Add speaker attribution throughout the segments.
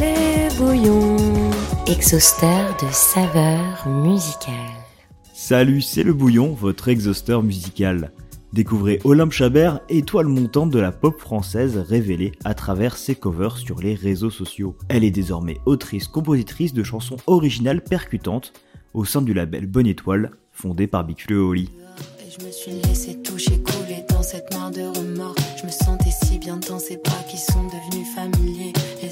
Speaker 1: Les bouillons, exhausteur de saveurs musicales.
Speaker 2: Salut, c'est le bouillon, votre exhausteur musical. Découvrez Olympe Chabert, étoile montante de la pop française révélée à travers ses covers sur les réseaux sociaux. Elle est désormais autrice-compositrice de chansons originales percutantes au sein du label Bonne Étoile, fondé par et Oli.
Speaker 3: Je me suis laissé toucher, couler dans cette main de remords. Je me sentais si bien dans ces bras qui sont devenus familiers.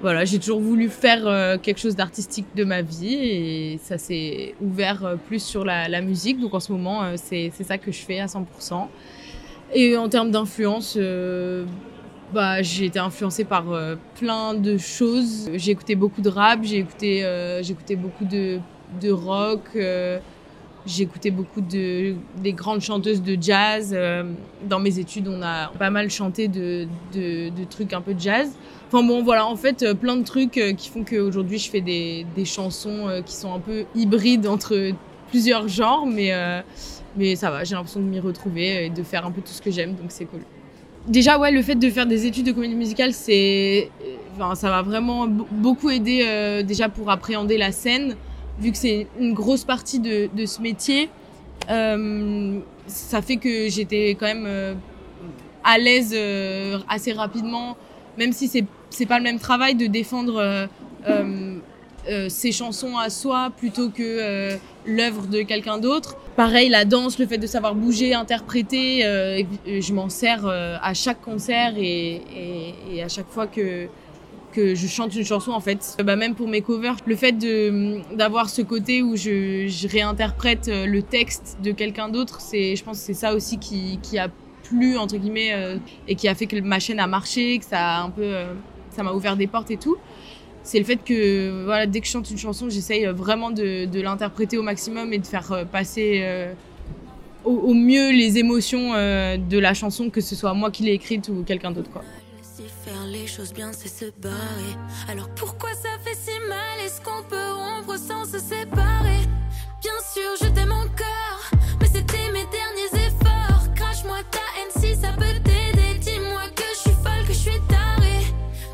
Speaker 4: Voilà, j'ai toujours voulu faire euh, quelque chose d'artistique de ma vie et ça s'est ouvert euh, plus sur la, musique. Donc en ce moment, euh, c'est ça que je fais à 100%. Et en termes d'influence, bah, j'ai été influencée par plein de choses. J'ai écouté beaucoup de rap, j'ai écouté, j'ai écouté beaucoup de, de rock, écouté beaucoup de des grandes chanteuses de jazz. Euh, dans mes études, on a pas mal chanté de, de, trucs un peu de jazz. Enfin bon, voilà, en fait, euh, plein de trucs euh, qui font qu'aujourd'hui, je fais des, des chansons qui sont un peu hybrides entre plusieurs genres, mais, mais ça va, j'ai l'impression de m'y retrouver et de faire un peu tout ce que j'aime, donc c'est cool. Déjà, ouais, le fait de faire des études de comédie musicale, c'est, enfin, ça va vraiment beaucoup euh, déjà pour appréhender la scène, vu que c'est une grosse partie de, ce métier. Euh, ça fait que j'étais quand même euh, à l'aise euh, assez rapidement, même si c'est c'est pas le même travail de défendre ses chansons à soi plutôt que l'œuvre de quelqu'un d'autre. Pareil, la danse, le fait de savoir bouger, interpréter, je m'en sers à chaque concert et à chaque fois que que je chante une chanson en fait. Bah, même pour mes covers, le fait d'avoir ce côté où je, réinterprète euh, le texte de quelqu'un d'autre, je pense que c'est ça aussi qui, qui a plu entre guillemets euh, et qui a fait que ma chaîne a marché, que ça a un peu euh, ça m'a ouvert des portes et tout. C'est le fait que voilà, dès que je chante une chanson, j'essaye vraiment de, l'interpréter au maximum et de faire passer au, au mieux les émotions de la chanson, que ce soit moi qui l'ai écrite ou quelqu'un d'autre.
Speaker 3: Choses bien, c'est se barrer. Alors pourquoi ça fait si mal? Est-ce qu'on peut rompre sans se séparer? Bien sûr, je t'aime encore, mais c'était mes derniers efforts. Crache-moi ta haine si ça peut t'aider. Dis-moi que je suis folle, que je suis tarée.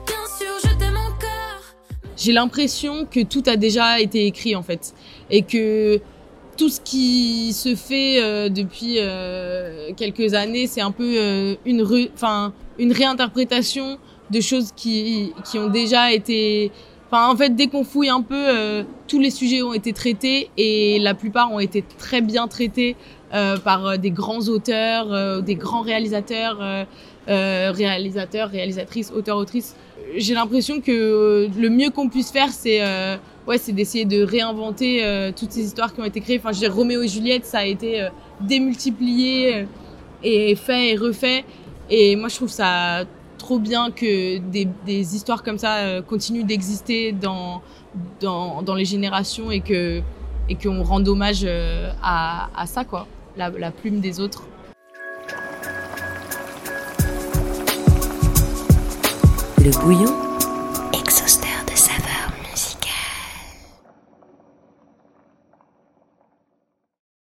Speaker 3: Bien sûr, je t'aime encore.
Speaker 4: j'ai l'impression que tout a déjà été écrit en fait et que tout ce qui se fait euh, depuis euh, quelques années c'est un peu euh, une enfin une réinterprétation de choses qui qui ont déjà été enfin en fait dès qu'on fouille un peu euh, tous les sujets ont été traités et la plupart ont été très bien traités euh, par euh, des grands auteurs des grands réalisateurs réalisateurs réalisatrices auteurs autrices j'ai l'impression que le mieux qu'on puisse faire, c'est ouais, d'essayer de réinventer toutes ces histoires qui ont été créées. Enfin, dire, Roméo et Juliette, ça a été démultiplié et fait et refait. Et moi, je trouve ça trop bien que des, histoires comme ça euh, continuent d'exister dans, dans, les générations et que et qu'on rende hommage euh, à, à ça, quoi, la, la plume des autres.
Speaker 1: Le bouillon